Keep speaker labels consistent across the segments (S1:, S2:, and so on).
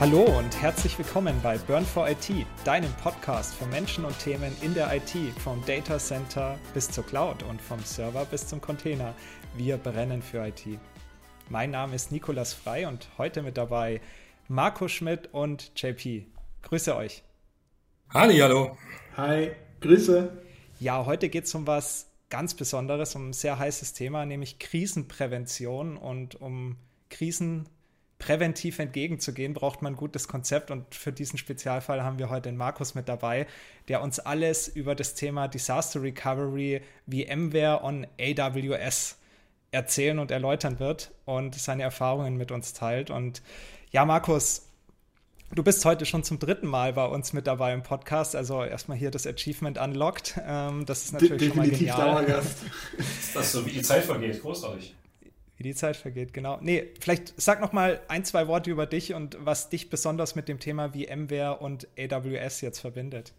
S1: Hallo und herzlich willkommen bei Burn for IT, deinem Podcast für Menschen und Themen in der IT, vom Data Center bis zur Cloud und vom Server bis zum Container. Wir brennen für IT. Mein Name ist Nikolas Frei und heute mit dabei Marco Schmidt und JP. Grüße euch.
S2: Halli, hallo.
S3: Hi, Grüße.
S1: Ja, heute geht es um was ganz Besonderes, um ein sehr heißes Thema, nämlich Krisenprävention und um Krisen präventiv entgegenzugehen, braucht man ein gutes Konzept. Und für diesen Spezialfall haben wir heute den Markus mit dabei, der uns alles über das Thema Disaster Recovery, VMware on AWS erzählen und erläutern wird und seine Erfahrungen mit uns teilt. Und ja, Markus, du bist heute schon zum dritten Mal bei uns mit dabei im Podcast. Also erstmal hier das Achievement unlocked. Ähm, das ist natürlich De schon mal genial. Dauergast.
S2: ist das so, wie die Zeit vergeht? Großartig.
S1: Wie die Zeit vergeht, genau. Nee, vielleicht sag noch mal ein, zwei Worte über dich und was dich besonders mit dem Thema VMware und AWS jetzt verbindet.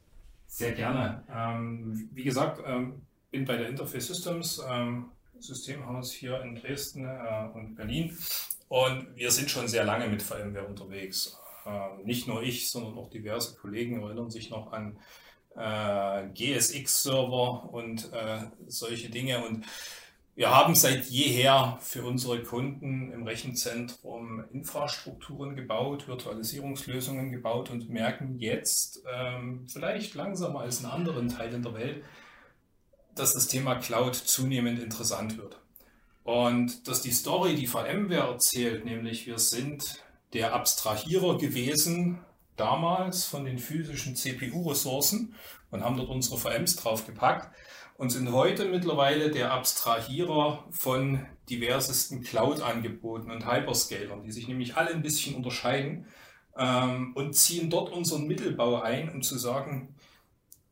S2: Sehr gerne. Ähm, wie gesagt, ähm, bin bei der Interface Systems, ähm, Systemhaus hier in Dresden äh, und Berlin. Und wir sind schon sehr lange mit VMware unterwegs. Äh, nicht nur ich, sondern auch diverse Kollegen erinnern sich noch an äh, GSX-Server und äh, solche Dinge. Und wir haben seit jeher für unsere Kunden im Rechenzentrum Infrastrukturen gebaut, Virtualisierungslösungen gebaut und merken jetzt, ähm, vielleicht langsamer als in anderen Teilen der Welt, dass das Thema Cloud zunehmend interessant wird. Und dass die Story, die VMware erzählt, nämlich wir sind der Abstrahierer gewesen damals von den physischen CPU-Ressourcen und haben dort unsere VMs draufgepackt und sind heute mittlerweile der Abstrahierer von diversesten Cloud-Angeboten und Hyperscalern, die sich nämlich alle ein bisschen unterscheiden ähm, und ziehen dort unseren Mittelbau ein, um zu sagen,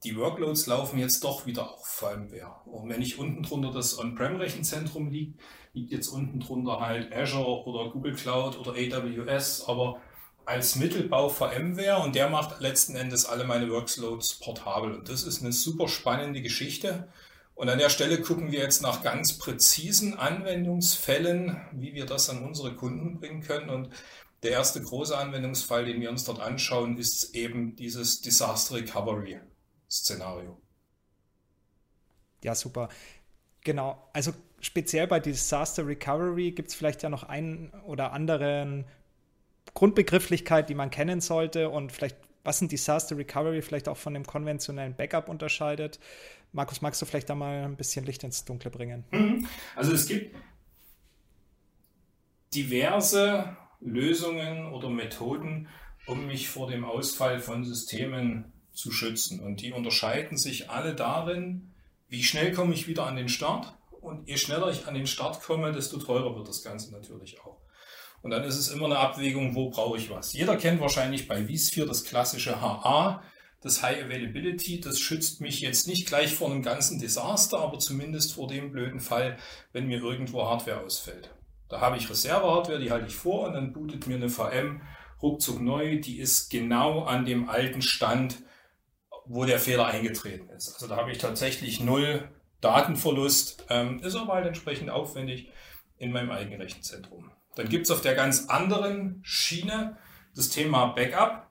S2: die Workloads laufen jetzt doch wieder auf VMware. Und wenn nicht unten drunter das On-Prem-Rechenzentrum liegt, liegt jetzt unten drunter halt Azure oder Google Cloud oder AWS, aber als Mittelbau VMware und der macht letzten Endes alle meine Workloads portabel. Und das ist eine super spannende Geschichte. Und an der Stelle gucken wir jetzt nach ganz präzisen Anwendungsfällen, wie wir das an unsere Kunden bringen können. Und der erste große Anwendungsfall, den wir uns dort anschauen, ist eben dieses Disaster Recovery Szenario.
S1: Ja, super. Genau. Also speziell bei Disaster Recovery gibt es vielleicht ja noch einen oder anderen Grundbegrifflichkeit, die man kennen sollte und vielleicht, was ein Disaster Recovery vielleicht auch von dem konventionellen Backup unterscheidet. Markus, magst du vielleicht da mal ein bisschen Licht ins Dunkle bringen?
S2: Mhm. Also es gibt diverse Lösungen oder Methoden, um mich vor dem Ausfall von Systemen zu schützen. Und die unterscheiden sich alle darin, wie schnell komme ich wieder an den Start. Und je schneller ich an den Start komme, desto teurer wird das Ganze natürlich auch. Und dann ist es immer eine Abwägung, wo brauche ich was. Jeder kennt wahrscheinlich bei vSphere das klassische HA, das High Availability. Das schützt mich jetzt nicht gleich vor einem ganzen Desaster, aber zumindest vor dem blöden Fall, wenn mir irgendwo Hardware ausfällt. Da habe ich Reserve-Hardware, die halte ich vor und dann bootet mir eine VM ruckzuck neu. Die ist genau an dem alten Stand, wo der Fehler eingetreten ist. Also da habe ich tatsächlich null Datenverlust, ähm, ist aber halt entsprechend aufwendig in meinem eigenen Rechenzentrum. Dann gibt es auf der ganz anderen Schiene das Thema Backup,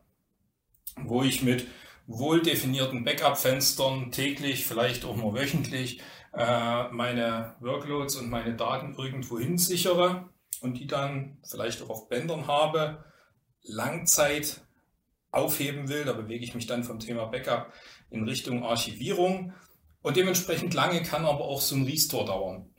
S2: wo ich mit wohl definierten Backup-Fenstern täglich, vielleicht auch mal wöchentlich, äh, meine Workloads und meine Daten irgendwo hin sichere und die dann vielleicht auch auf Bändern habe, Langzeit aufheben will. Da bewege ich mich dann vom Thema Backup in Richtung Archivierung. Und dementsprechend lange kann aber auch so ein Restore dauern.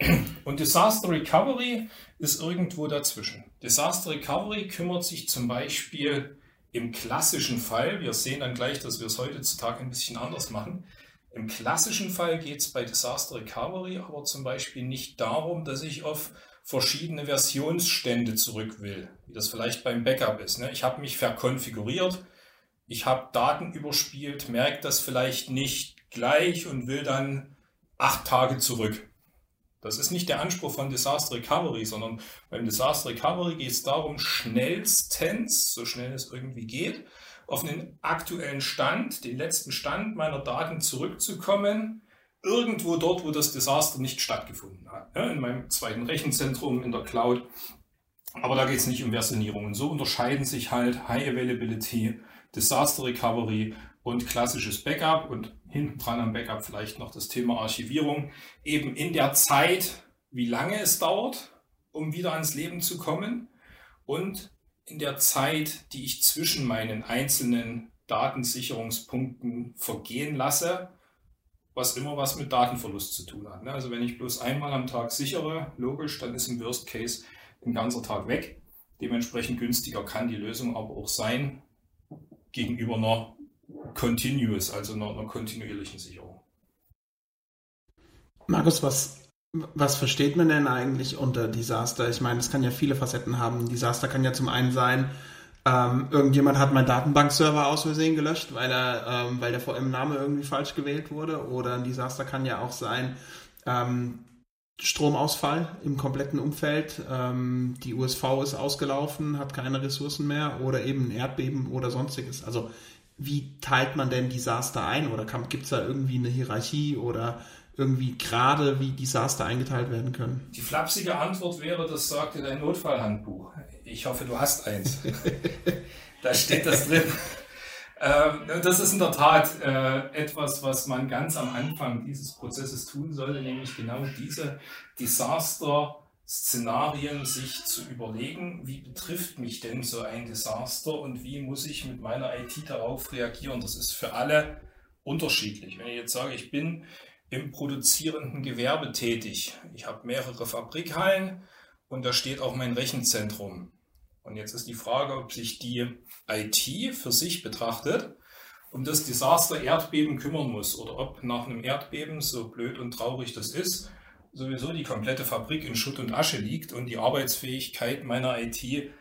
S2: Und Disaster Recovery ist irgendwo dazwischen. Disaster Recovery kümmert sich zum Beispiel im klassischen Fall, wir sehen dann gleich, dass wir es heutzutage ein bisschen anders machen. Im klassischen Fall geht es bei Disaster Recovery aber zum Beispiel nicht darum, dass ich auf verschiedene Versionsstände zurück will, wie das vielleicht beim Backup ist. Ne? Ich habe mich verkonfiguriert, ich habe Daten überspielt, merke das vielleicht nicht gleich und will dann acht Tage zurück. Das ist nicht der Anspruch von Disaster Recovery, sondern beim Disaster Recovery geht es darum, schnellstens, so schnell es irgendwie geht, auf einen aktuellen Stand, den letzten Stand meiner Daten zurückzukommen, irgendwo dort, wo das Desaster nicht stattgefunden hat. In meinem zweiten Rechenzentrum, in der Cloud Aber da geht es nicht um Versionierung. Und so unterscheiden sich halt High Availability, Disaster Recovery und klassisches Backup und hinten dran am Backup vielleicht noch das Thema Archivierung. Eben in der Zeit, wie lange es dauert, um wieder ans Leben zu kommen und in der Zeit, die ich zwischen meinen einzelnen Datensicherungspunkten vergehen lasse, was immer was mit Datenverlust zu tun hat. Ne? Also wenn ich bloß einmal am Tag sichere, logisch, dann ist im Worst Case ein ganzer Tag weg. Dementsprechend günstiger kann die Lösung aber auch sein gegenüber einer Continuous, also einer, einer kontinuierlichen Sicherung.
S3: Markus, was, was versteht man denn eigentlich unter Desaster? Ich meine, es kann ja viele Facetten haben. Desaster kann ja zum einen sein, ähm, irgendjemand hat meinen Datenbankserver aus Versehen gelöscht, weil er, ähm, weil der VM-Name irgendwie falsch gewählt wurde. Oder ein Desaster kann ja auch sein, ähm, Stromausfall im kompletten Umfeld, ähm, die USV ist ausgelaufen, hat keine Ressourcen mehr oder eben ein Erdbeben oder sonstiges. Also wie teilt man denn Desaster ein oder gibt es da irgendwie eine Hierarchie oder irgendwie gerade, wie Desaster eingeteilt werden können?
S2: Die flapsige Antwort wäre, das sagte dein Notfallhandbuch. Ich hoffe, du hast eins. da steht das drin. Ähm, das ist in derTat äh, etwas, was man ganz am Anfang dieses Prozesses tun sollte, nämlich genau diese Desaster-Szenarien sich zu überlegen, wie betrifft mich denn so ein Desaster und wie muss ich mit meiner IT darauf reagieren. Das ist für alle unterschiedlich. Wenn ich jetzt sage, ich bin im produzierenden Gewerbe tätig, ich habe mehrere Fabrikhallen und da steht auch mein Rechenzentrum und jetzt ist die Frage, ob sich die IT für sich betrachtet um das Desaster Erdbeben kümmern muss oder ob nach einem Erdbeben, so blöd und traurig das ist, sowieso die komplette Fabrik in Schutt und Asche liegt und die Arbeitsfähigkeit meiner IT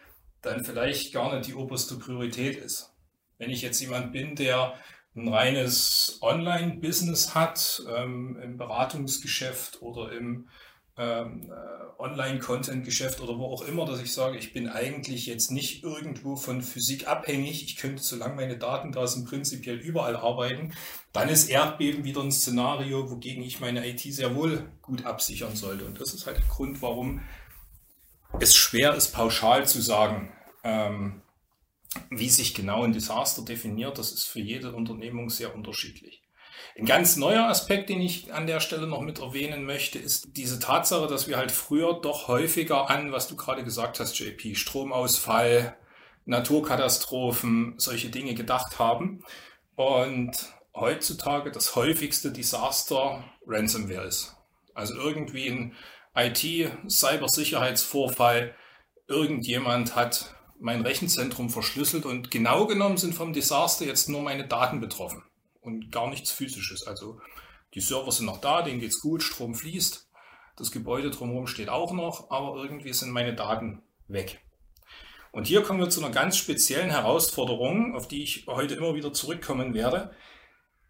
S2: dann vielleicht gar nicht die oberste Priorität ist. Wenn ich jetzt jemand bin, der ein reines Online-Business hat, ähm, im Beratungsgeschäft oder im ähm, äh, Online-Content-Geschäft oder wo auch immer, dass ich sage, ich bin eigentlich jetzt nicht irgendwo von Physik abhängig. Ich könnte, solange meine Daten da sind, prinzipiell überall arbeiten. Dann ist Erdbeben wieder ein Szenario, wogegen ich meine IT sehr wohl gut absichern sollte. Und das ist halt der Grund, warum es schwer ist, pauschal zu sagen, ähm, wie sich genau ein Desaster definiert. Das ist für jede Unternehmung sehr unterschiedlich. Ein ganz neuer Aspekt, den ich an der Stelle noch mit erwähnen möchte, ist diese Tatsache, dass wir halt früher doch häufiger an, was du gerade gesagt hast, JP, Stromausfall, Naturkatastrophen, solche Dinge gedacht haben. Und heutzutage das häufigste Desaster Ransomware ist. Also irgendwie ein IT-Cybersicherheitsvorfall, irgendjemand hat mein Rechenzentrum verschlüsselt und genau genommen sind vom Desaster jetzt nur meine Daten betroffen und gar nichts Physisches. Also die Server sind noch da, denen geht's gut, Strom fließt, das Gebäude drumherum steht auch noch, aber irgendwie sind meine Daten weg. Und hier kommen wir zu einer ganz speziellen Herausforderung, auf die ich heute immer wieder zurückkommen werde.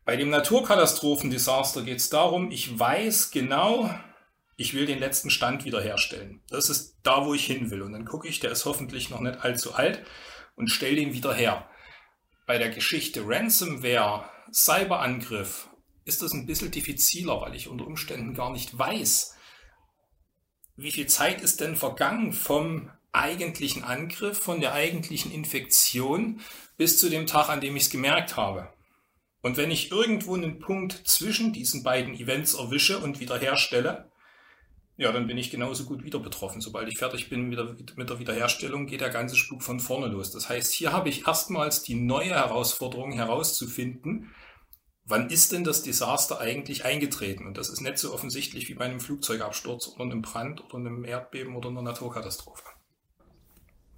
S2: Bei dem Naturkatastrophendesaster geht es darum, ich weiß genau, ich will den letzten Stand wiederherstellen. Das ist da, wo ich hin will. Und dann gucke ich, der ist hoffentlich noch nicht allzu alt und stelle den wieder her. Bei der Geschichte Ransomware Cyberangriff ist das ein bisschen diffiziler, weil ich unter Umständen gar nicht weiß, wie viel Zeit ist denn vergangen vom eigentlichen Angriff, von der eigentlichen Infektion bis zu dem Tag, an dem ich es gemerkt habe. Und wenn ich irgendwo einen Punkt zwischen diesen beiden Events erwische und wiederherstelle, ja, dann bin ich genauso gut wieder betroffen. Sobald ich fertig bin mit der Wiederherstellung, geht der ganze Spuk von vorne los. Das heißt, hier habe ich erstmals die neue Herausforderung herauszufinden, wann ist denn das Desaster eigentlich eingetreten? Und das ist nicht so offensichtlich wie bei einem Flugzeugabsturz oder einem Brand oder einem Erdbeben oder einer Naturkatastrophe.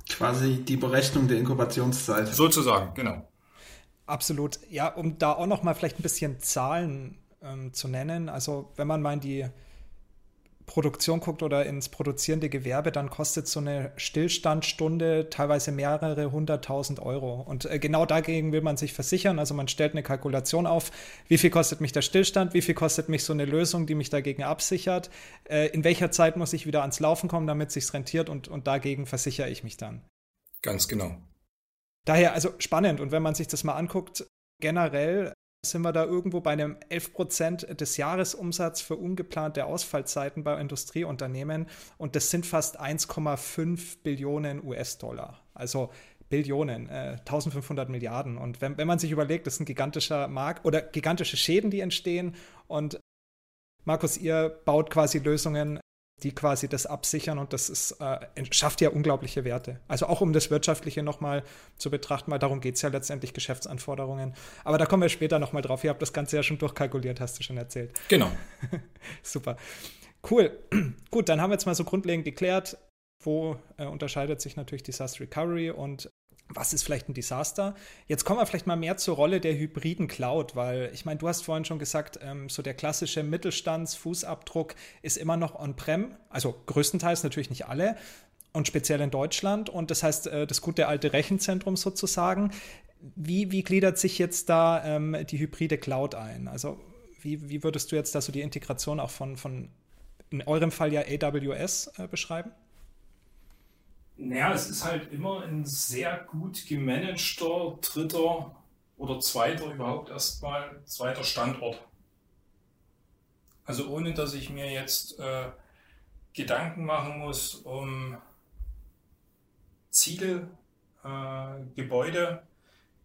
S3: Quasi die Berechnung der Inkubationszeit.
S2: Sozusagen, genau.
S1: Absolut. Ja, um da auch noch mal vielleicht ein bisschen Zahlen ähm, zu nennen. Also wenn man mal in die Produktion guckt oder ins produzierende Gewerbe, dann kostet so eine Stillstandstunde teilweise mehrere hunderttausend Euro. Und äh, genau dagegen will man sich versichern. Also man stellt eine Kalkulation auf, wie viel kostet mich der Stillstand, wie viel kostet mich so eine Lösung, die mich dagegen absichert, äh, in welcher Zeit muss ich wieder ans Laufen kommen, damit es sich rentiert und, und dagegen versichere ich mich dann.
S2: Ganz genau.
S1: Daher also spannend. Und wenn man sich das mal anguckt, generell sind wir da irgendwo bei einem 11 Prozent des Jahresumsatzes für ungeplante Ausfallzeiten bei Industrieunternehmen und das sind fast 1,5 Billionen US-Dollar. Also Billionen, äh, 1500 Milliarden. Und wenn, wenn man sich überlegt, das ist ein gigantischer Markt oder gigantische Schäden, die entstehen. Und Markus, ihr baut quasi Lösungen, die quasi das absichern und das ist, äh, schafft ja unglaubliche Werte. Also auch um das Wirtschaftliche nochmal zu betrachten, weil darum geht es ja letztendlich Geschäftsanforderungen. Aber da kommen wir später nochmal drauf. Ihr habt das Ganze ja schon durchkalkuliert, hast du schon erzählt.
S2: Genau.
S1: Super. Cool. Gut, dann haben wir jetzt mal so grundlegend geklärt, wo äh, unterscheidet sich natürlich Disaster Recovery und was ist vielleicht ein Desaster? Jetzt kommen wir vielleicht mal mehr zur Rolle der hybriden Cloud, weil ich meine, du hast vorhin schon gesagt, ähm, so der klassische Mittelstandsfußabdruck ist immer noch on-prem, also größtenteils natürlich nicht alle und speziell in Deutschland und das heißt äh, das gute alte Rechenzentrum sozusagen. Wie, wie gliedert sich jetzt da ähm, die hybride Cloud ein? Also wie, wie würdest du jetzt da so die Integration auch von, von in eurem Fall ja AWS äh, beschreiben?
S2: Naja, es ist halt immer ein sehr gut gemanagter dritter oder zweiter überhaupt erstmal zweiter Standort. Also ohne dass ich mir jetzt äh, Gedanken machen muss um Ziele, äh, Gebäude,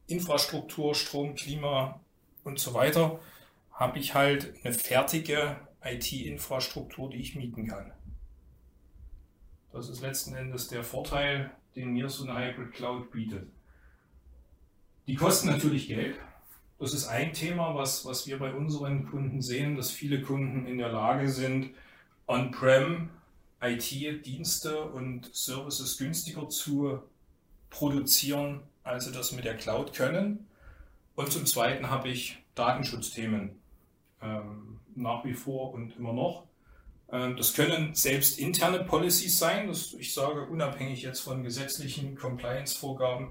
S2: Infrastruktur, Strom, Klima und so weiter, habe ich halt eine fertige IT-Infrastruktur, die ich mieten kann. Das ist letzten Endes der Vorteil, den mir so eine Hybrid Cloud bietet. Die kosten natürlich Geld. Das ist ein Thema, was, was wir bei unseren Kunden sehen, dass viele Kunden in der Lage sind, on-prem IT-Dienste und Services günstiger zu produzieren, als sie das mit der Cloud können. Und zum Zweiten habe ich Datenschutzthemen ähm, nach wie vor und immer noch. Ähm, das können selbst interne Policies sein. Das, ich sage unabhängig jetzt von gesetzlichen Compliance-Vorgaben,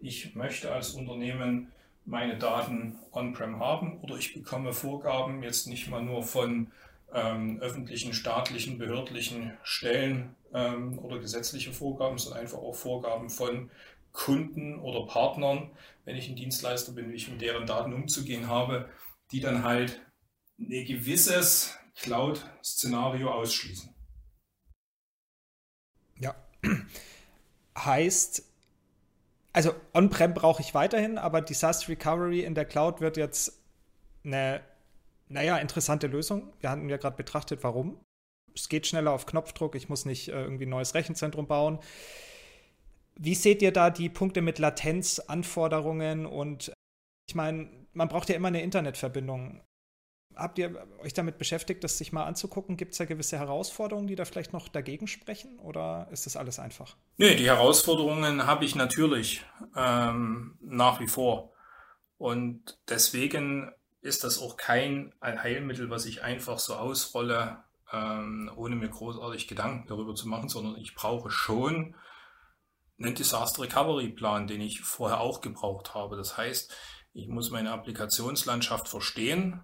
S2: ich möchte als Unternehmen meine Daten on-prem haben oder ich bekomme Vorgaben jetzt nicht mal nur von ähm, öffentlichen, staatlichen, behördlichen Stellen ähm, oder gesetzliche Vorgaben, sondern einfach auch Vorgaben von Kunden oder Partnern, wenn ich ein Dienstleister bin, wie ich mit deren Daten umzugehen habe, die dann halt ein gewisses Cloud-Szenario ausschließen.
S1: Ja. heißt, also On-Prem brauche ich weiterhin, aber Disaster Recovery in der Cloud wird jetzt eine, naja, interessante Lösung. Wir hatten ja gerade betrachtet, warum. Es geht schneller auf Knopfdruck, ich muss nicht äh, irgendwie ein neues Rechenzentrum bauen. Wie seht ihr da die Punkte mit Latenzanforderungen und ich meine, man braucht ja immer eine Internetverbindung habt ihr euch damit beschäftigt, das sich mal anzugucken? Gibt es da gewisse Herausforderungen, die da vielleicht noch dagegen sprechen oder ist das alles einfach?
S2: Nee, die Herausforderungen habe ich natürlich ähm, nach wie vor. Und deswegen ist das auch kein Heilmittel, was ich einfach so ausrolle, ähm, ohne mir großartig Gedanken darüber zu machen, sondern ich brauche schon einen Disaster Recovery Plan, den ich vorher auch gebraucht habe. Das heißt, ich muss meine Applikationslandschaft verstehen,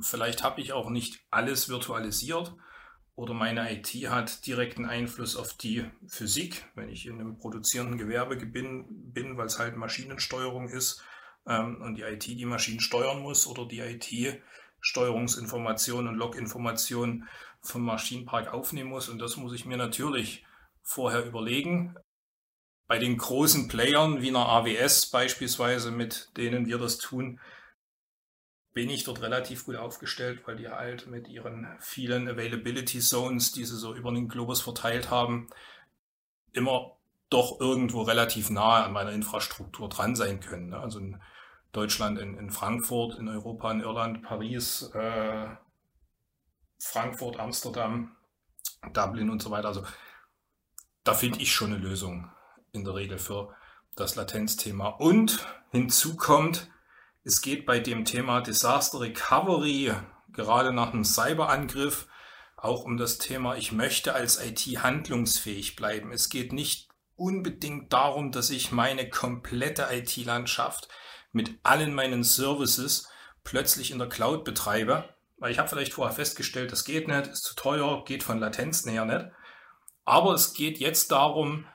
S2: Vielleicht habe ich auch nicht alles virtualisiert oder meine IT hat direkten Einfluss auf die Physik, wenn ich in einem produzierenden Gewerbe bin, bin weil es halt Maschinensteuerung ist ähm, und die IT die Maschinen steuern muss oder die IT Steuerungsinformationen und Loginformationen vom Maschinenpark aufnehmen muss. Und das muss ich mir natürlich vorher überlegen. Bei den großen Playern wie einer AWS beispielsweise, mit denen wir das tun, bin ich dort relativ gut aufgestellt, weil die halt mit ihren vielen Availability Zones, die sie so über den Globus verteilt haben, immer doch irgendwo relativ nahe an meiner Infrastruktur dran sein können. Ne? Also in Deutschland, in, in Frankfurt, in Europa, in Irland, Paris, äh, Frankfurt, Amsterdam, Dublin und so weiter. Also da finde ich schon eine Lösung in der Regel für das Latenzthema. Und hinzu kommt, es geht bei dem Thema Disaster Recovery, gerade nach einem Cyberangriff, auch um das Thema, ich möchte als IT handlungsfähig bleiben. Es geht nicht unbedingt darum, dass ich meine komplette IT-Landschaft mit allen meinen Services plötzlich in der Cloud betreibe, weil ich habe vielleicht vorher festgestellt, das geht nicht, ist zu teuer, geht von Latenzen her nicht. Aber es geht jetzt darum,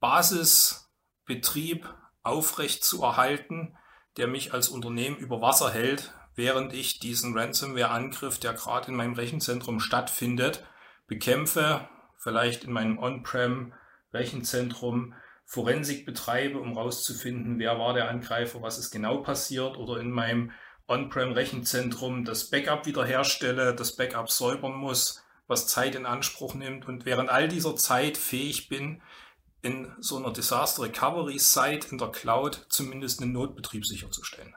S2: Basisbetrieb aufrecht zu erhalten, der mich als Unternehmen über Wasser hält, während ich diesen Ransomware-Angriff, der gerade in meinem Rechenzentrum stattfindet, bekämpfe, vielleicht in meinem On-Prem-Rechenzentrum Forensik betreibe, um rauszufinden, wer war der Angreifer, was ist genau passiert, oder in meinem On-Prem-Rechenzentrum das Backup wiederherstelle, das Backup säubern muss, was Zeit in Anspruch nimmt und während all dieser Zeit fähig bin, in so einer Disaster Recovery Site in der Cloud zumindest einen Notbetrieb sicherzustellen.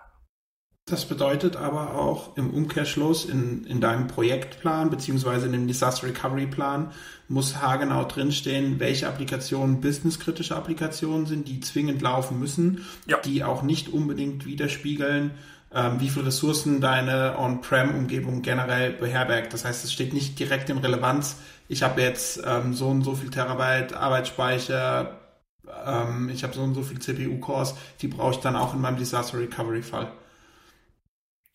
S3: Das bedeutet aber auch im Umkehrschluss in, in deinem Projektplan beziehungsweise in dem Disaster Recovery Plan muss haargenau drinstehen, welche Applikationen businesskritische Applikationen sind, die zwingend laufen müssen, ja. die auch nicht unbedingt widerspiegeln, ähm, wie viele Ressourcen deine On-Prem-Umgebung generell beherbergt. Das heißt, es steht nicht direkt in Relevanz, ich habe jetzt ähm, so und so viel Terabyte Arbeitsspeicher, ähm, ich habe so und so viel CPU-Cores, die brauche ich dann auch in meinem Disaster Recovery-Fall.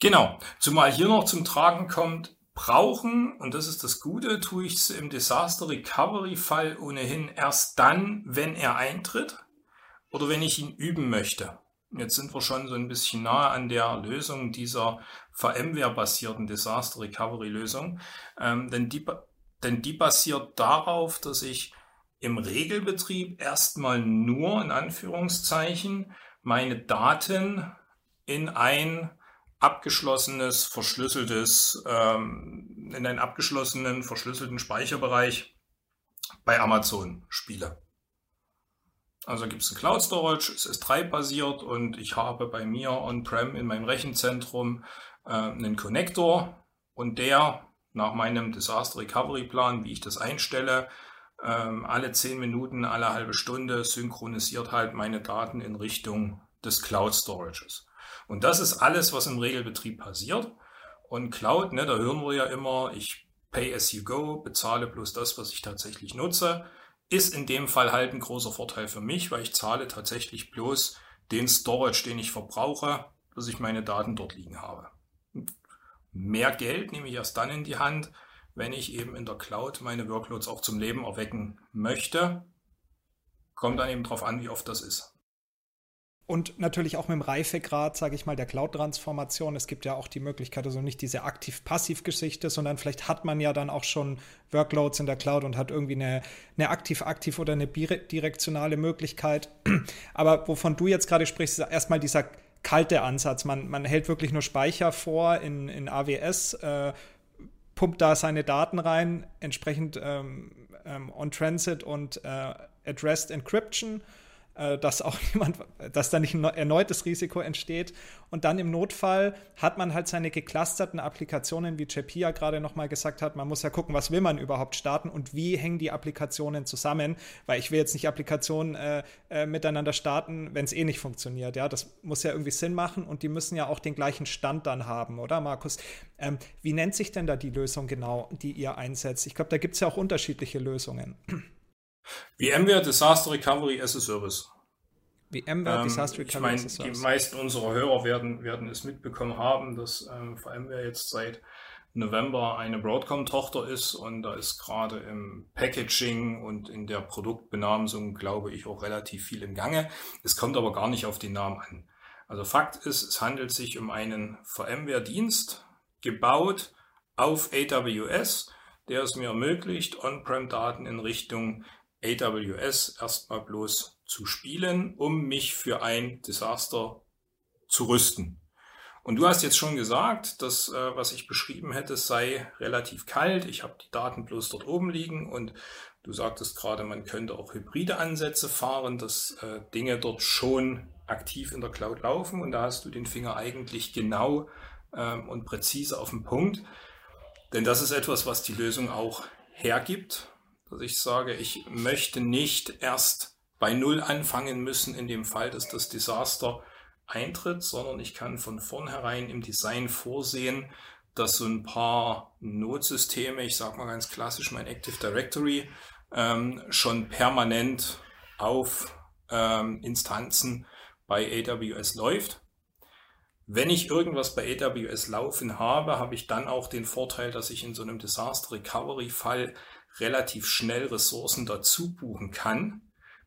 S2: Genau. Zumal hier noch zum Tragen kommt, brauchen, und das ist das Gute, tue ich es im Disaster Recovery Fall ohnehin erst dann, wenn er eintritt oder wenn ich ihn üben möchte. Jetzt sind wir schon so ein bisschen nahe an der Lösung dieser VMware-basierten Disaster Recovery Lösung, ähm, denn, die, denn die basiert darauf, dass ich im Regelbetrieb erstmal nur in Anführungszeichen meine Daten in ein abgeschlossenes, verschlüsseltes, ähm, in einen abgeschlossenen, verschlüsselten Speicherbereich bei Amazon spiele. Also gibt es ein Cloud Storage, es ist S3-basiert und ich habe bei mir on-prem in meinem Rechenzentrum äh, einen Connector und der nach meinem Disaster Recovery Plan, wie ich das einstelle, ähm, alle 10 Minuten, alle halbe Stunde synchronisiert halt meine Daten in Richtung des Cloud Storages. Und das ist alles, was im Regelbetrieb passiert. Und Cloud, ne, da hören wir ja immer, ich pay as you go, bezahle bloß das, was ich tatsächlich nutze, ist in dem Fall halt ein großer Vorteil für mich, weil ich zahle tatsächlich bloß den Storage, den ich verbrauche, dass ich meine Daten dort liegen habe. Mehr Geld nehme ich erst dann in die Hand, wenn ich eben in der Cloud meine Workloads auch zum Leben erwecken möchte. Kommt dann eben darauf an, wie oft das ist.
S1: Und natürlich auch mit dem Reifegrad, sage ich mal, der Cloud-Transformation. Es gibt ja auch die Möglichkeit, also nicht diese aktiv-passiv-Geschichte, sondern vielleicht hat man ja dann auch schon Workloads in der Cloud und hat irgendwie eine, eine aktiv-aktiv oder eine bidirektionale Möglichkeit. Aber wovon du jetzt gerade sprichst, ist erstmal dieser kalte Ansatz. Man, man hält wirklich nur Speicher vor in, in AWS, äh, pumpt da seine Daten rein, entsprechend ähm, ähm, On-Transit und äh, Addressed Encryption äh, dass auch niemand, dass da nicht ein erneutes Risiko entsteht. Und dann im Notfall hat man halt seine geclusterten Applikationen, wie ja gerade nochmal gesagt hat. Man muss ja gucken, was will man überhaupt starten und wie hängen die Applikationen zusammen, weil ich will jetzt nicht Applikationen äh, äh, miteinander starten, wenn es eh nicht funktioniert. Ja, das muss ja irgendwie Sinn machen und die müssen ja auch den gleichen Stand dann haben, oder Markus? Ähm, wie nennt sich denn da die Lösung genau, die ihr einsetzt? Ich glaube, da gibt es ja auch unterschiedliche Lösungen.
S2: VMware Disaster Recovery as a Service.
S1: VMware ähm, Disaster
S2: Recovery ich mein, as a Service. Die meisten unserer Hörer werden, werden es mitbekommen haben, dass ähm, VMware jetzt seit November eine Broadcom-Tochter ist und da ist gerade im Packaging und in der Produktbenamsung, glaube ich, auch relativ viel im Gange. Es kommt aber gar nicht auf den Namen an. Also Fakt ist, es handelt sich um einen VMware-Dienst, gebaut auf AWS, der es mir ermöglicht, On-Prem-Daten in Richtung AWS erstmal bloß zu spielen, um mich für ein Desaster zu rüsten. Und du hast jetzt schon gesagt, dass äh, was ich beschrieben hätte, sei relativ kalt. Ich habe die Daten bloß dort oben liegen und du sagtest gerade, man könnte auch hybride Ansätze fahren, dass äh, Dinge dort schon aktiv in der Cloud laufen und da hast du den Finger eigentlich genau ähm, und präzise auf den Punkt. Denn das ist etwas, was die Lösung auch hergibt dass ich sage, ich möchte nicht erst bei Null anfangen müssen in dem Fall, dass das Desaster eintritt, sondern ich kann von vornherein im Design vorsehen, dass so ein paar Notsysteme, ich sage mal ganz klassisch mein Active Directory, ähm, schon permanent auf ähm, Instanzen bei AWS läuft. Wenn ich irgendwas bei AWS laufen habe, habe ich dann auch den Vorteil, dass ich in so einem Disaster Recovery Fall relativ schnell Ressourcen dazu buchen kann,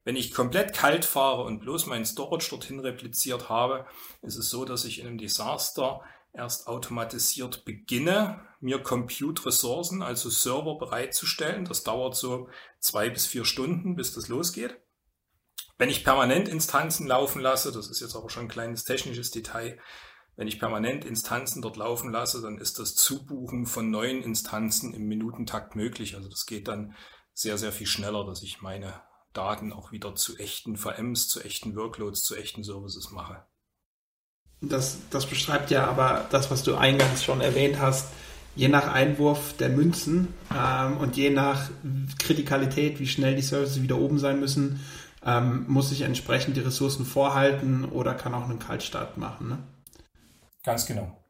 S2: Wenn ich komplett kalt fahre und bloß meinen Storage dorthin repliziert habe, ist es so, dass ich in einem Desaster erst automatisiert beginne, mir Compute-Ressourcen, also Server bereitzustellen. Das dauert so zwei bis vier Stunden, bis das losgeht. Wenn ich permanent Instanzen laufen lasse, das ist jetzt aber schon ein kleines technisches Detail, wenn ich permanent Instanzen dort laufen lasse, dann ist das Zubuchen von neuen Instanzen im Minutentakt möglich. Also das geht dann sehr, sehr viel schneller, dass ich meine Daten auch wieder zu echten VMs, zu echten Workloads, zu echten Services mache.
S3: Das, das beschreibt ja aber das, was du eingangs schon erwähnt hast, je nach Einwurf der Münzen ähm, und je nach Kritikalität, wie schnell die Services wieder oben sein müssen, ähm, muss ich entsprechend die Ressourcen vorhalten oder kann auch einen Kaltstart machen. Ne?
S2: Ganz genau.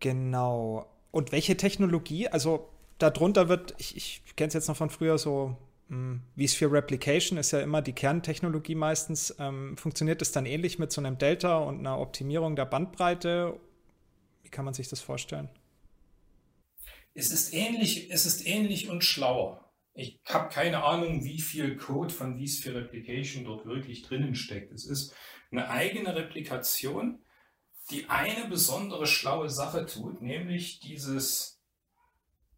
S1: Genau. Und welche Technologie, also darunter wird, ich, ich kenne es jetzt noch von früher so, hm, vSphere Replication ist ja immer die Kerntechnologie meistens. Ähm, funktioniert es dann ähnlich mit so einem Delta und einer Optimierung der Bandbreite? Wie kann man sich das vorstellen?
S2: Es ist ähnlich, es ist ähnlich und schlauer. Ich habe keine Ahnung, wie viel Code von vSphere Replication dort wirklich drinnen steckt. Es ist eine eigene Replikation, die eine besondere schlaue Sache tut, nämlich dieses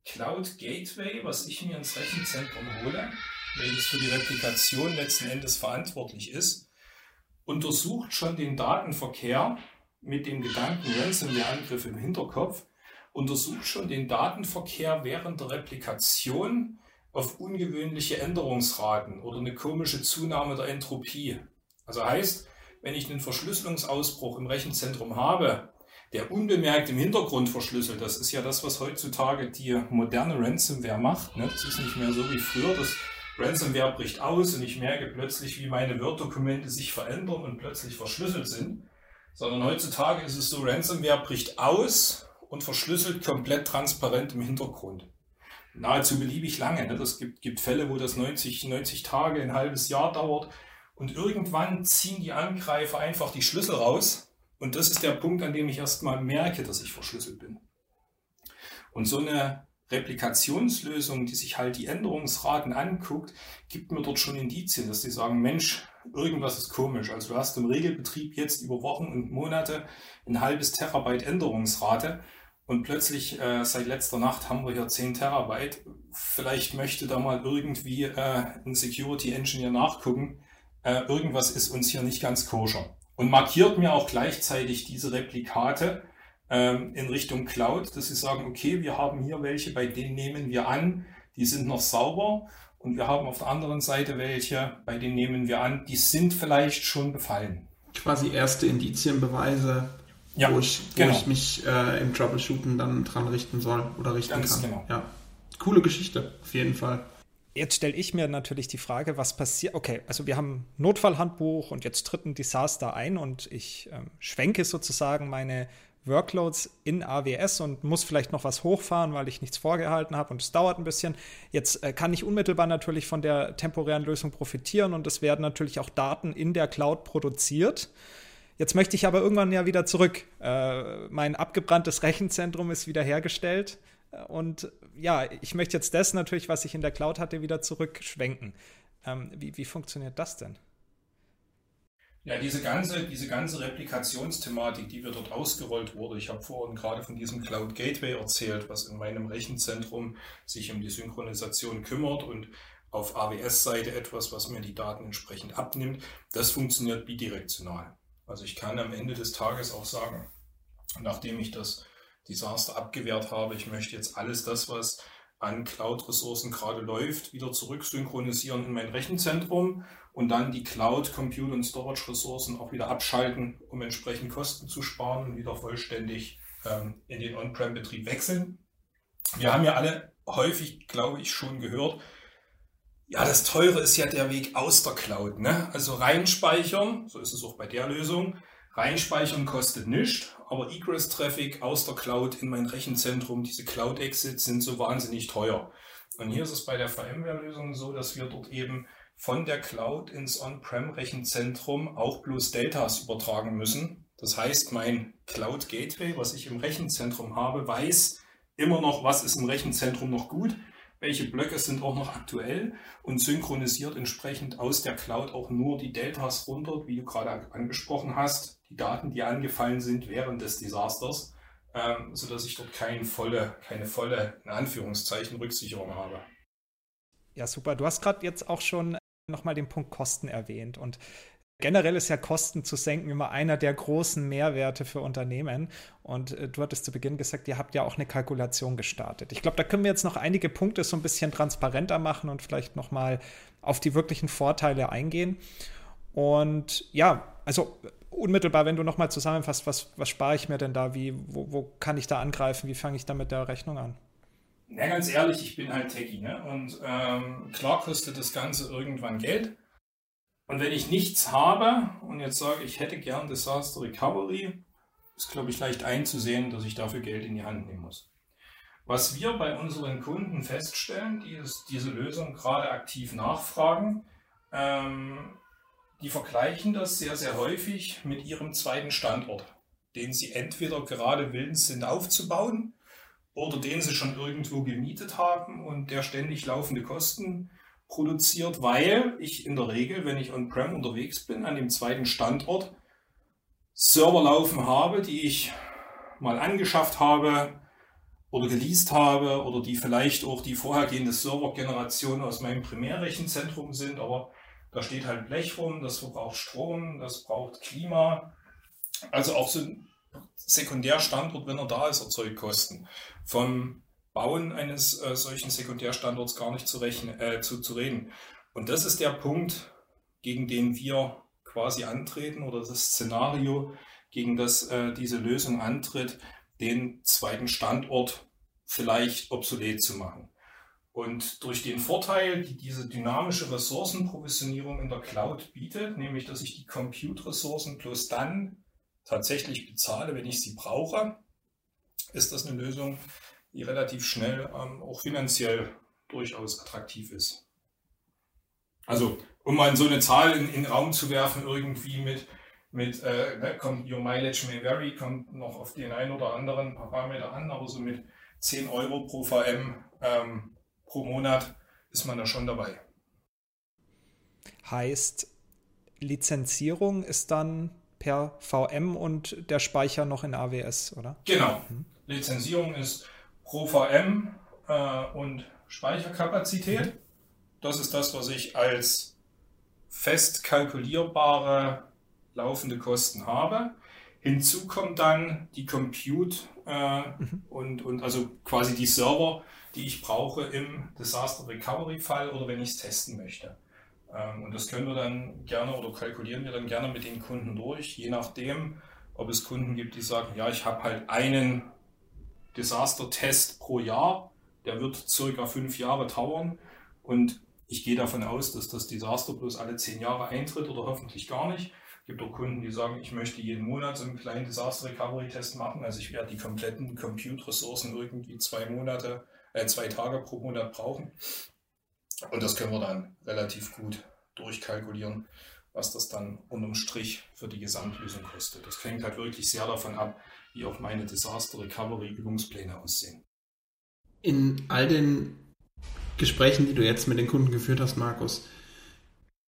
S2: Cloud Gateway, was ich mir ins Rechenzentrum hole, welches für die Replikation letzten Endes verantwortlich ist, untersucht schon den Datenverkehr mit dem Gedanken Ransomware-Angriff im Hinterkopf, untersucht schon den Datenverkehr während der Replikation auf ungewöhnliche Änderungsraten oder eine komische Zunahme der Entropie. Also heißt, wenn ich einen Verschlüsselungsausbruch im Rechenzentrum habe, der unbemerkt im Hintergrund verschlüsselt, das ist ja das, was heutzutage die moderne Ransomware macht. Ne? Das ist nicht mehr so wie früher. Das Ransomware bricht aus und ich merke plötzlich, wie meine Word-Dokumente sich verändern und plötzlich verschlüsselt sind. Sondern heutzutage ist es so, Ransomware bricht aus und verschlüsselt komplett transparent im Hintergrund. Nahezu beliebig lange. Ne? Gibt, gibt Fälle, wo das 90, 90 Tage, ein halbes Jahr dauert. Und irgendwann ziehen die Angreifer einfach die Schlüssel raus. Und das ist der Punkt, an dem ich erstmal merke, dass ich verschlüsselt bin. Und so eine Replikationslösung, die sich halt die Änderungsraten anguckt, gibt mir dort schon Indizien, dass die sagen, Mensch, irgendwas ist komisch. Also du hast im Regelbetrieb jetzt über Wochen und Monate ein halbes Terabyte Änderungsrate und plötzlich äh, seit letzter Nacht haben wir hier 10 Terabyte. Vielleicht möchte da mal irgendwie äh, ein Security Engineer nachgucken, äh, irgendwas ist uns hier nicht ganz koscher. Und markiert mir auch gleichzeitig diese Replikate ähm, in Richtung Cloud, dass sie sagen, okay, wir haben hier welche, bei denen nehmen wir an, die sind noch sauber. Und wir haben auf der anderen Seite welche, bei denen nehmen wir an, die sind vielleicht schon befallen.
S3: Quasi erste Indizienbeweise, ja, wo, ich, wo genau. ich mich äh, im Troubleshooten dann dran richten soll oder richten Ganz kann. Genau. Ja. Coole Geschichte, auf jeden Fall.
S1: Jetzt stelle ich mir natürlich die Frage, was passiert. Okay, also wir haben Notfallhandbuch und jetzt tritt ein Desaster ein und ich ähm, schwenke sozusagen meine Workloads in AWS und muss vielleicht noch was hochfahren, weil ich nichts vorgehalten habe und es dauert ein bisschen. Jetzt äh, kann ich unmittelbar natürlich von der temporären Lösung profitieren und es werden natürlich auch Daten in der Cloud produziert. Jetzt möchte ich aber irgendwann ja wieder zurück. Äh, mein abgebranntes Rechenzentrum ist wiederhergestellt. Und ja, ich möchte jetzt das natürlich, was ich in der Cloud hatte, wieder zurückschwenken. Ähm, wie, wie funktioniert das denn?
S2: Ja, diese ganze, diese ganze Replikationsthematik, die wir dort ausgerollt wurde, ich habe vorhin gerade von diesem Cloud Gateway erzählt, was in meinem Rechenzentrum sich um die Synchronisation kümmert und auf AWS-Seite etwas, was mir die Daten entsprechend abnimmt. Das funktioniert bidirektional. Also ich kann am Ende des Tages auch sagen, nachdem ich das Desaster abgewehrt habe. Ich möchte jetzt alles das, was an Cloud-Ressourcen gerade läuft, wieder zurücksynchronisieren in mein Rechenzentrum und dann die Cloud, Compute und Storage-Ressourcen auch wieder abschalten, um entsprechend Kosten zu sparen und wieder vollständig ähm, in den On-Prem-Betrieb wechseln. Wir haben ja alle häufig, glaube ich, schon gehört, ja, das Teure ist ja der Weg aus der Cloud. Ne? Also reinspeichern, so ist es auch bei der Lösung, reinspeichern kostet nichts aber Egress-Traffic aus der Cloud in mein Rechenzentrum, diese Cloud-Exits sind so wahnsinnig teuer. Und hier ist es bei der VMware-Lösung so, dass wir dort eben von der Cloud ins On-Prem-Rechenzentrum auch bloß Deltas übertragen müssen. Das heißt, mein Cloud Gateway, was ich im Rechenzentrum habe, weiß immer noch, was ist im Rechenzentrum noch gut, welche Blöcke sind auch noch aktuell und synchronisiert entsprechend aus der Cloud auch nur die Deltas runter, wie du gerade angesprochen hast, die Daten, die angefallen sind während des Desasters, ähm, sodass ich dort keine volle, keine volle, in Anführungszeichen, Rücksicherung habe.
S1: Ja, super. Du hast gerade jetzt auch schon nochmal den Punkt Kosten erwähnt und Generell ist ja Kosten zu senken immer einer der großen Mehrwerte für Unternehmen. Und äh, du hattest zu Beginn gesagt, ihr habt ja auch eine Kalkulation gestartet. Ich glaube, da können wir jetzt noch einige Punkte so ein bisschen transparenter machen und vielleicht nochmal auf die wirklichen Vorteile eingehen. Und ja, also unmittelbar, wenn du nochmal zusammenfasst, was, was spare ich mir denn da? Wie, wo, wo kann ich da angreifen? Wie fange ich da mit der Rechnung an?
S2: Na, ganz ehrlich, ich bin halt Techie. Ne? Und ähm, klar kostet das Ganze irgendwann Geld. Und wenn ich nichts habe und jetzt sage, ich hätte gern Disaster Recovery, ist, glaube ich, leicht einzusehen, dass ich dafür Geld in die Hand nehmen muss. Was wir bei unseren Kunden feststellen, die diese Lösung gerade aktiv nachfragen, ähm, die vergleichen das sehr, sehr häufig mit ihrem zweiten Standort, den sie entweder gerade willens sind aufzubauen oder den sie schon irgendwo gemietet haben und der ständig laufende Kosten produziert, weil ich in der Regel, wenn ich on-prem unterwegs bin, an dem zweiten Standort Server laufen habe, die ich mal angeschafft habe oder geleast habe oder die vielleicht auch die vorhergehende Servergeneration aus meinem Primärrechenzentrum sind, aber da steht halt Blech rum, das verbraucht Strom, das braucht Klima. Also auch so ein Sekundärstandort, wenn er da ist, erzeugt Kosten. Vom Bauen eines äh, solchen Sekundärstandorts gar nicht zu, rechnen, äh, zu, zu reden. Und das ist der Punkt, gegen den wir quasi antreten oder das Szenario, gegen das äh, diese Lösung antritt, den zweiten Standort vielleicht obsolet zu machen. Und durch den Vorteil, die diese dynamische Ressourcenprovisionierung in der Cloud bietet, nämlich dass ich die Compute-Ressourcen bloß dann tatsächlich bezahle, wenn ich sie brauche, ist das eine Lösung, die relativ schnell ähm, auch finanziell durchaus attraktiv ist. Also, um mal so eine Zahl in, in den Raum zu werfen, irgendwie mit, mit äh, ne, kommt Your Mileage may vary, kommt noch auf den einen oder anderen Parameter an, aber so mit 10 Euro pro VM ähm, pro Monat ist man da schon dabei.
S1: Heißt, Lizenzierung ist dann per VM und der Speicher noch in AWS, oder?
S2: Genau. Mhm. Lizenzierung ist pro VM äh, und Speicherkapazität. Mhm. Das ist das, was ich als fest kalkulierbare laufende Kosten habe. Hinzu kommt dann die Compute äh, mhm. und, und also quasi die Server, die ich brauche im Disaster Recovery Fall oder wenn ich es testen möchte. Ähm, und das können wir dann gerne oder kalkulieren wir dann gerne mit den Kunden durch, je nachdem, ob es Kunden gibt, die sagen, ja, ich habe halt einen Disaster-Test pro Jahr. Der wird circa fünf Jahre dauern und ich gehe davon aus, dass das Desaster bloß alle zehn Jahre eintritt oder hoffentlich gar nicht. Es gibt auch Kunden, die sagen, ich möchte jeden Monat so einen kleinen Disaster Recovery Test machen. Also ich werde die kompletten Compute-Ressourcen irgendwie zwei Monate, äh, zwei Tage pro Monat brauchen. Und das können wir dann relativ gut durchkalkulieren, was das dann unterm Strich für die Gesamtlösung kostet. Das hängt halt wirklich sehr davon ab, wie auch meine Disaster Recovery Übungspläne aussehen.
S3: In all den Gesprächen, die du jetzt mit den Kunden geführt hast, Markus,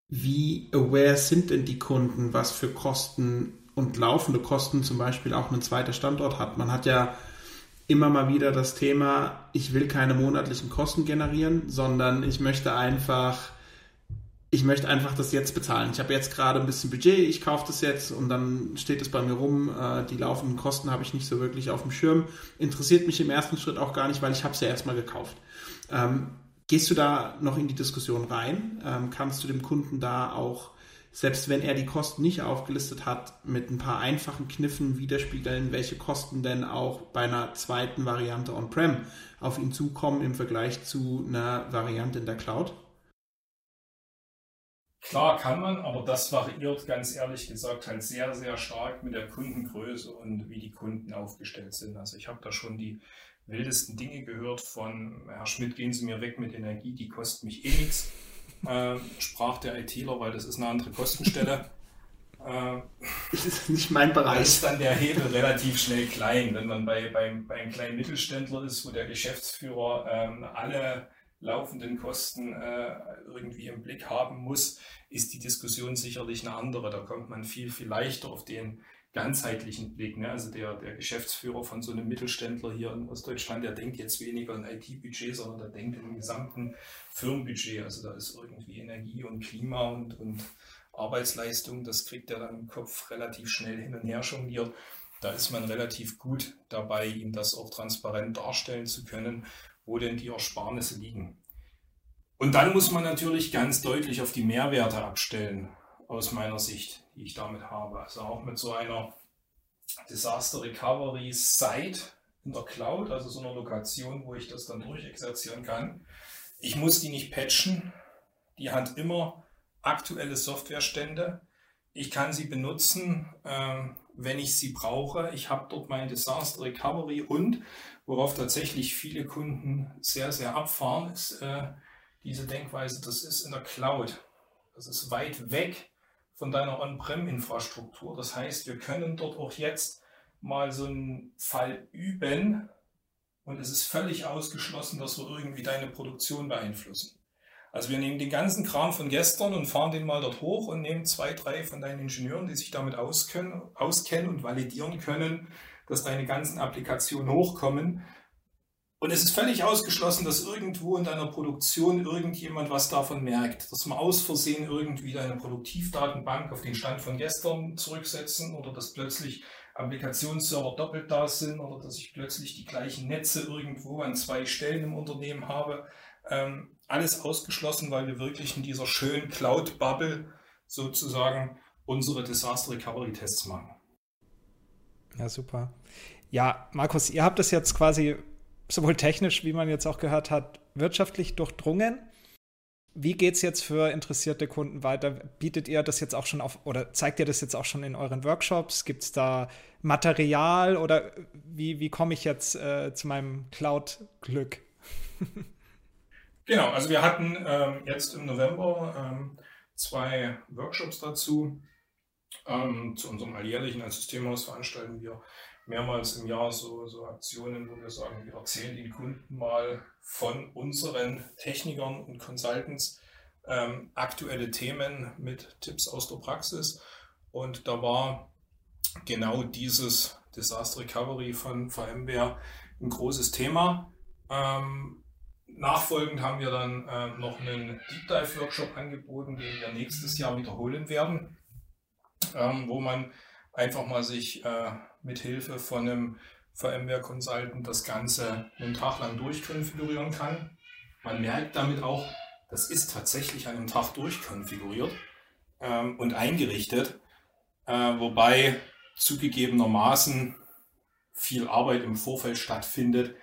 S3: wie aware sind denn die Kunden, was für Kosten und laufende Kosten zum Beispiel auch ein zweiter Standort hat? Man hat ja immer mal wieder das Thema, ich will keine monatlichen Kosten generieren, sondern ich möchte einfach ich möchte einfach das jetzt bezahlen. Ich habe jetzt gerade ein bisschen Budget, ich kaufe das jetzt und dann steht es bei mir rum. Äh, die laufenden Kosten habe ich nicht so wirklich auf dem Schirm. Interessiert mich im ersten Schritt auch gar nicht, weil ich habe es ja erstmal gekauft. Ähm, gehst du da noch in die Diskussion rein? Ähm, kannst du dem Kunden da auch, selbst wenn er die Kosten nicht aufgelistet hat, mit ein paar einfachen Kniffen widerspiegeln, welche Kosten denn auch bei einer zweiten Variante on-prem auf ihn zukommen im Vergleich zu einer Variante in der Cloud?
S2: Klar kann man, aber das variiert ganz ehrlich gesagt halt sehr, sehr stark mit der Kundengröße und wie die Kunden aufgestellt sind. Also ich habe da schon die wildesten Dinge gehört von, Herr Schmidt, gehen Sie mir weg mit Energie, die kostet mich eh nichts. Äh, sprach der ITler, weil das ist eine andere Kostenstelle.
S3: Äh, das ist nicht mein Bereich.
S2: Ist dann der Hebel relativ schnell klein. Wenn man bei, bei, bei einem kleinen Mittelständler ist, wo der Geschäftsführer ähm, alle laufenden Kosten äh, irgendwie im Blick haben muss, ist die Diskussion sicherlich eine andere. Da kommt man viel, viel leichter auf den ganzheitlichen Blick. Ne? Also der, der Geschäftsführer von so einem Mittelständler hier in Ostdeutschland, der denkt jetzt weniger in IT-Budget, sondern der denkt im gesamten Firmenbudget. Also da ist irgendwie Energie und Klima und, und Arbeitsleistung, das kriegt er dann im Kopf relativ schnell hin und her jongliert. Da ist man relativ gut dabei, ihm das auch transparent darstellen zu können, wo denn die Ersparnisse liegen. Und dann muss man natürlich ganz deutlich auf die Mehrwerte abstellen, aus meiner Sicht, die ich damit habe. Also auch mit so einer Disaster Recovery Site in der Cloud, also so einer Lokation, wo ich das dann durchexerzieren kann. Ich muss die nicht patchen. Die hat immer aktuelle Softwarestände. Ich kann sie benutzen, ähm, wenn ich sie brauche. Ich habe dort mein Disaster Recovery und worauf tatsächlich viele Kunden sehr, sehr abfahren, ist äh, diese Denkweise, das ist in der Cloud. Das ist weit weg von deiner On-Prem-Infrastruktur. Das heißt, wir können dort auch jetzt mal so einen Fall üben und es ist völlig ausgeschlossen, dass wir irgendwie deine Produktion beeinflussen. Also wir nehmen den ganzen Kram von gestern und fahren den mal dort hoch und nehmen zwei, drei von deinen Ingenieuren, die sich damit auskennen, auskennen und validieren können, dass deine ganzen Applikationen hochkommen. Und es ist völlig ausgeschlossen, dass irgendwo in deiner Produktion irgendjemand was davon merkt, dass man aus Versehen irgendwie deine Produktivdatenbank auf den Stand von gestern zurücksetzen oder dass plötzlich Applikationsserver doppelt da sind oder dass ich plötzlich die gleichen Netze irgendwo an zwei Stellen im Unternehmen habe. Ähm, alles ausgeschlossen, weil wir wirklich in dieser schönen Cloud-Bubble sozusagen unsere Disaster Recovery Tests machen.
S1: Ja, super. Ja, Markus, ihr habt das jetzt quasi sowohl technisch, wie man jetzt auch gehört hat, wirtschaftlich durchdrungen. Wie geht es jetzt für interessierte Kunden weiter? Bietet ihr das jetzt auch schon auf oder zeigt ihr das jetzt auch schon in euren Workshops? Gibt es da Material oder wie, wie komme ich jetzt äh, zu meinem Cloud-Glück?
S2: Genau, also wir hatten ähm, jetzt im November ähm, zwei Workshops dazu. Ähm, zu unserem alljährlichen als Systemhaus veranstalten wir mehrmals im Jahr so, so Aktionen, wo wir sagen, wir erzählen den Kunden mal von unseren Technikern und Consultants ähm, aktuelle Themen mit Tipps aus der Praxis. Und da war genau dieses Disaster Recovery von VMware ein großes Thema. Ähm, Nachfolgend haben wir dann äh, noch einen Deep Dive Workshop angeboten, den wir nächstes Jahr wiederholen werden, ähm, wo man einfach mal sich äh, mit Hilfe von einem VMware Consultant das Ganze einen Tag lang durchkonfigurieren kann. Man merkt damit auch, das ist tatsächlich an einem Tag durchkonfiguriert ähm, und eingerichtet, äh, wobei zugegebenermaßen viel Arbeit im Vorfeld stattfindet,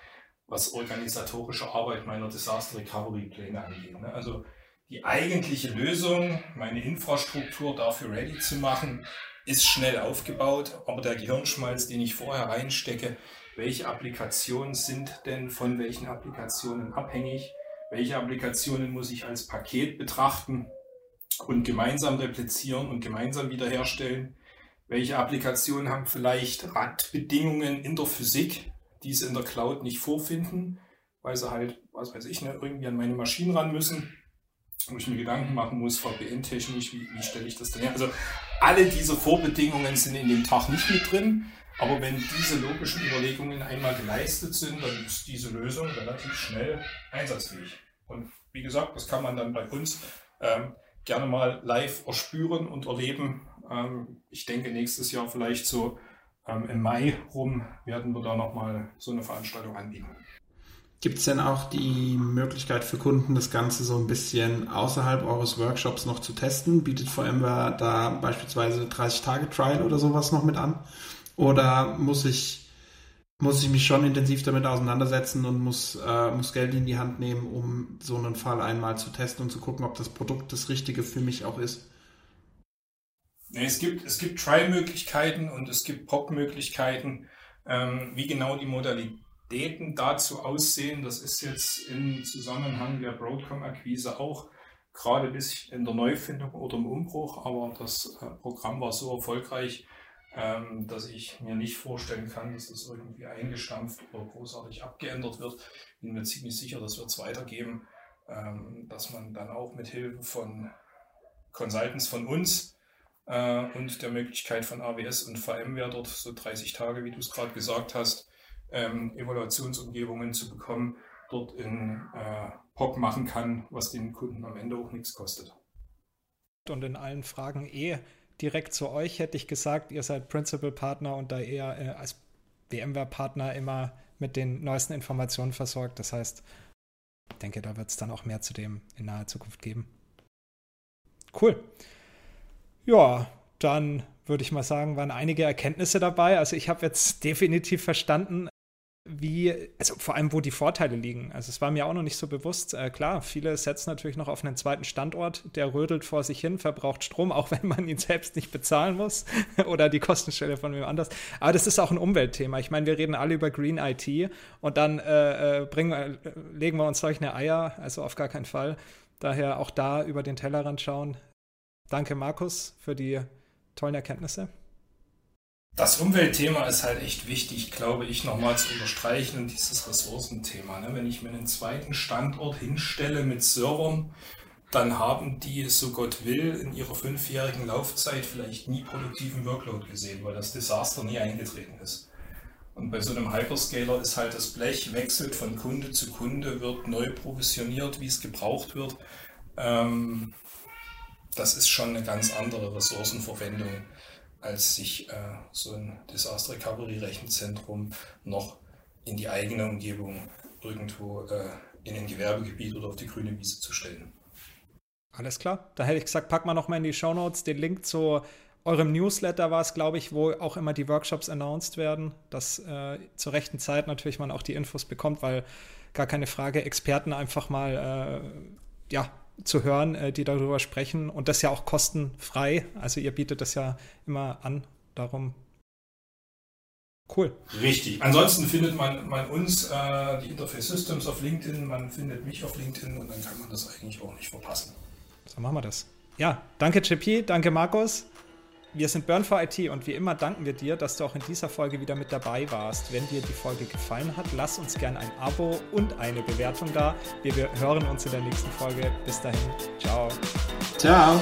S2: was organisatorische Arbeit meiner Disaster Recovery Pläne angeht. Ne? Also die eigentliche Lösung, meine Infrastruktur dafür ready zu machen, ist schnell aufgebaut, aber der Gehirnschmalz, den ich vorher reinstecke, welche Applikationen sind denn von welchen Applikationen abhängig, welche Applikationen muss ich als Paket betrachten und gemeinsam replizieren und gemeinsam wiederherstellen, welche Applikationen haben vielleicht Randbedingungen in der Physik, die sie in der Cloud nicht vorfinden, weil sie halt, was weiß ich, ne, irgendwie an meine Maschinen ran müssen, wo ich mir Gedanken machen muss, VPN-technisch, wie, wie stelle ich das denn her? Also alle diese Vorbedingungen sind in dem Tag nicht mit drin, aber wenn diese logischen Überlegungen einmal geleistet sind, dann ist diese Lösung relativ schnell einsatzfähig. Und wie gesagt, das kann man dann bei uns ähm, gerne mal live erspüren und erleben. Ähm, ich denke nächstes Jahr vielleicht so ähm, Im Mai rum werden wir da nochmal so eine Veranstaltung anbieten.
S3: Gibt es denn auch die Möglichkeit für Kunden, das Ganze so ein bisschen außerhalb eures Workshops noch zu testen? Bietet VMware da beispielsweise 30-Tage-Trial oder sowas noch mit an? Oder muss ich, muss ich mich schon intensiv damit auseinandersetzen und muss, äh, muss Geld in die Hand nehmen, um so einen Fall einmal zu testen und zu gucken, ob das Produkt das Richtige für mich auch ist?
S2: Es gibt, es gibt Try-Möglichkeiten und es gibt POC-Möglichkeiten. Ähm, wie genau die Modalitäten dazu aussehen, das ist jetzt im Zusammenhang der Broadcom-Akquise auch gerade bis in der Neufindung oder im Umbruch, aber das äh, Programm war so erfolgreich, ähm, dass ich mir nicht vorstellen kann, dass das irgendwie eingestampft oder großartig abgeändert wird. Bin mir ziemlich sicher, das wird es weitergeben. ähm, dass man dann auch mit Hilfe von Consultants von uns äh, und der Möglichkeit von AWS und VMware dort so 30 Tage, wie du es gerade gesagt hast, ähm, Evaluationsumgebungen zu bekommen, dort in äh, POC machen kann, was den Kunden am Ende auch nichts kostet.
S1: Und in allen Fragen eh direkt zu euch hätte ich gesagt, ihr seid Principal-Partner und da eher äh, als VMware-Partner immer mit den neuesten Informationen versorgt. Das heißt, ich denke, da wird es dann auch mehr zu dem in naher Zukunft geben. Cool. Ja, dann würde ich mal sagen, waren einige Erkenntnisse dabei. Also ich habe jetzt definitiv verstanden, wie, also vor allem, wo die Vorteile liegen. Also es war mir auch noch nicht so bewusst. Äh, klar, viele setzen natürlich noch auf einen zweiten Standort, der rödelt vor sich hin, verbraucht Strom, auch wenn man ihn selbst nicht bezahlen muss oder die Kostenstelle von wem anders. Aber das ist auch ein Umweltthema. Ich meine, wir reden alle über Green IT und dann äh, äh bringen, legen wir uns solche Eier, also auf gar keinen Fall. Daher auch da über den Tellerrand schauen. Danke, Markus, für die tollen Erkenntnisse.
S2: Das Umweltthema ist halt echt wichtig, glaube ich, nochmal zu unterstreichen und dieses Ressourcenthema. Ne? Wenn ich mir einen zweiten Standort hinstelle mit Servern, dann haben die, so Gott will, in ihrer fünfjährigen Laufzeit vielleicht nie produktiven Workload gesehen, weil das Desaster nie eingetreten ist. Und bei so einem Hyperscaler ist halt das Blech, wechselt von Kunde zu Kunde, wird neu provisioniert, wie es gebraucht wird. Ähm, das ist schon eine ganz andere Ressourcenverwendung als sich äh, so ein Disaster Recovery Rechenzentrum noch in die eigene Umgebung irgendwo äh, in ein Gewerbegebiet oder auf die grüne Wiese zu stellen.
S1: Alles klar. Da hätte ich gesagt, pack mal noch mal in die Show Notes den Link zu eurem Newsletter war es, glaube ich, wo auch immer die Workshops announced werden, dass äh, zur rechten Zeit natürlich man auch die Infos bekommt, weil gar keine Frage, Experten einfach mal äh, ja, zu hören, äh, die darüber sprechen und das ja auch kostenfrei. Also ihr bietet das ja immer an. Darum Cool.
S2: Richtig. Ansonsten findet man, man uns, äh, die Interface Systems auf LinkedIn, man findet mich auf LinkedIn und dann kann man das eigentlich auch nicht verpassen.
S1: So machen wir das. Ja, danke JP, danke Markus. Wir sind Burn for IT und wie immer danken wir dir, dass du auch in dieser Folge wieder mit dabei warst. Wenn dir die Folge gefallen hat, lass uns gerne ein Abo und eine Bewertung da. Wir hören uns in der nächsten Folge. Bis dahin. Ciao.
S3: Ciao.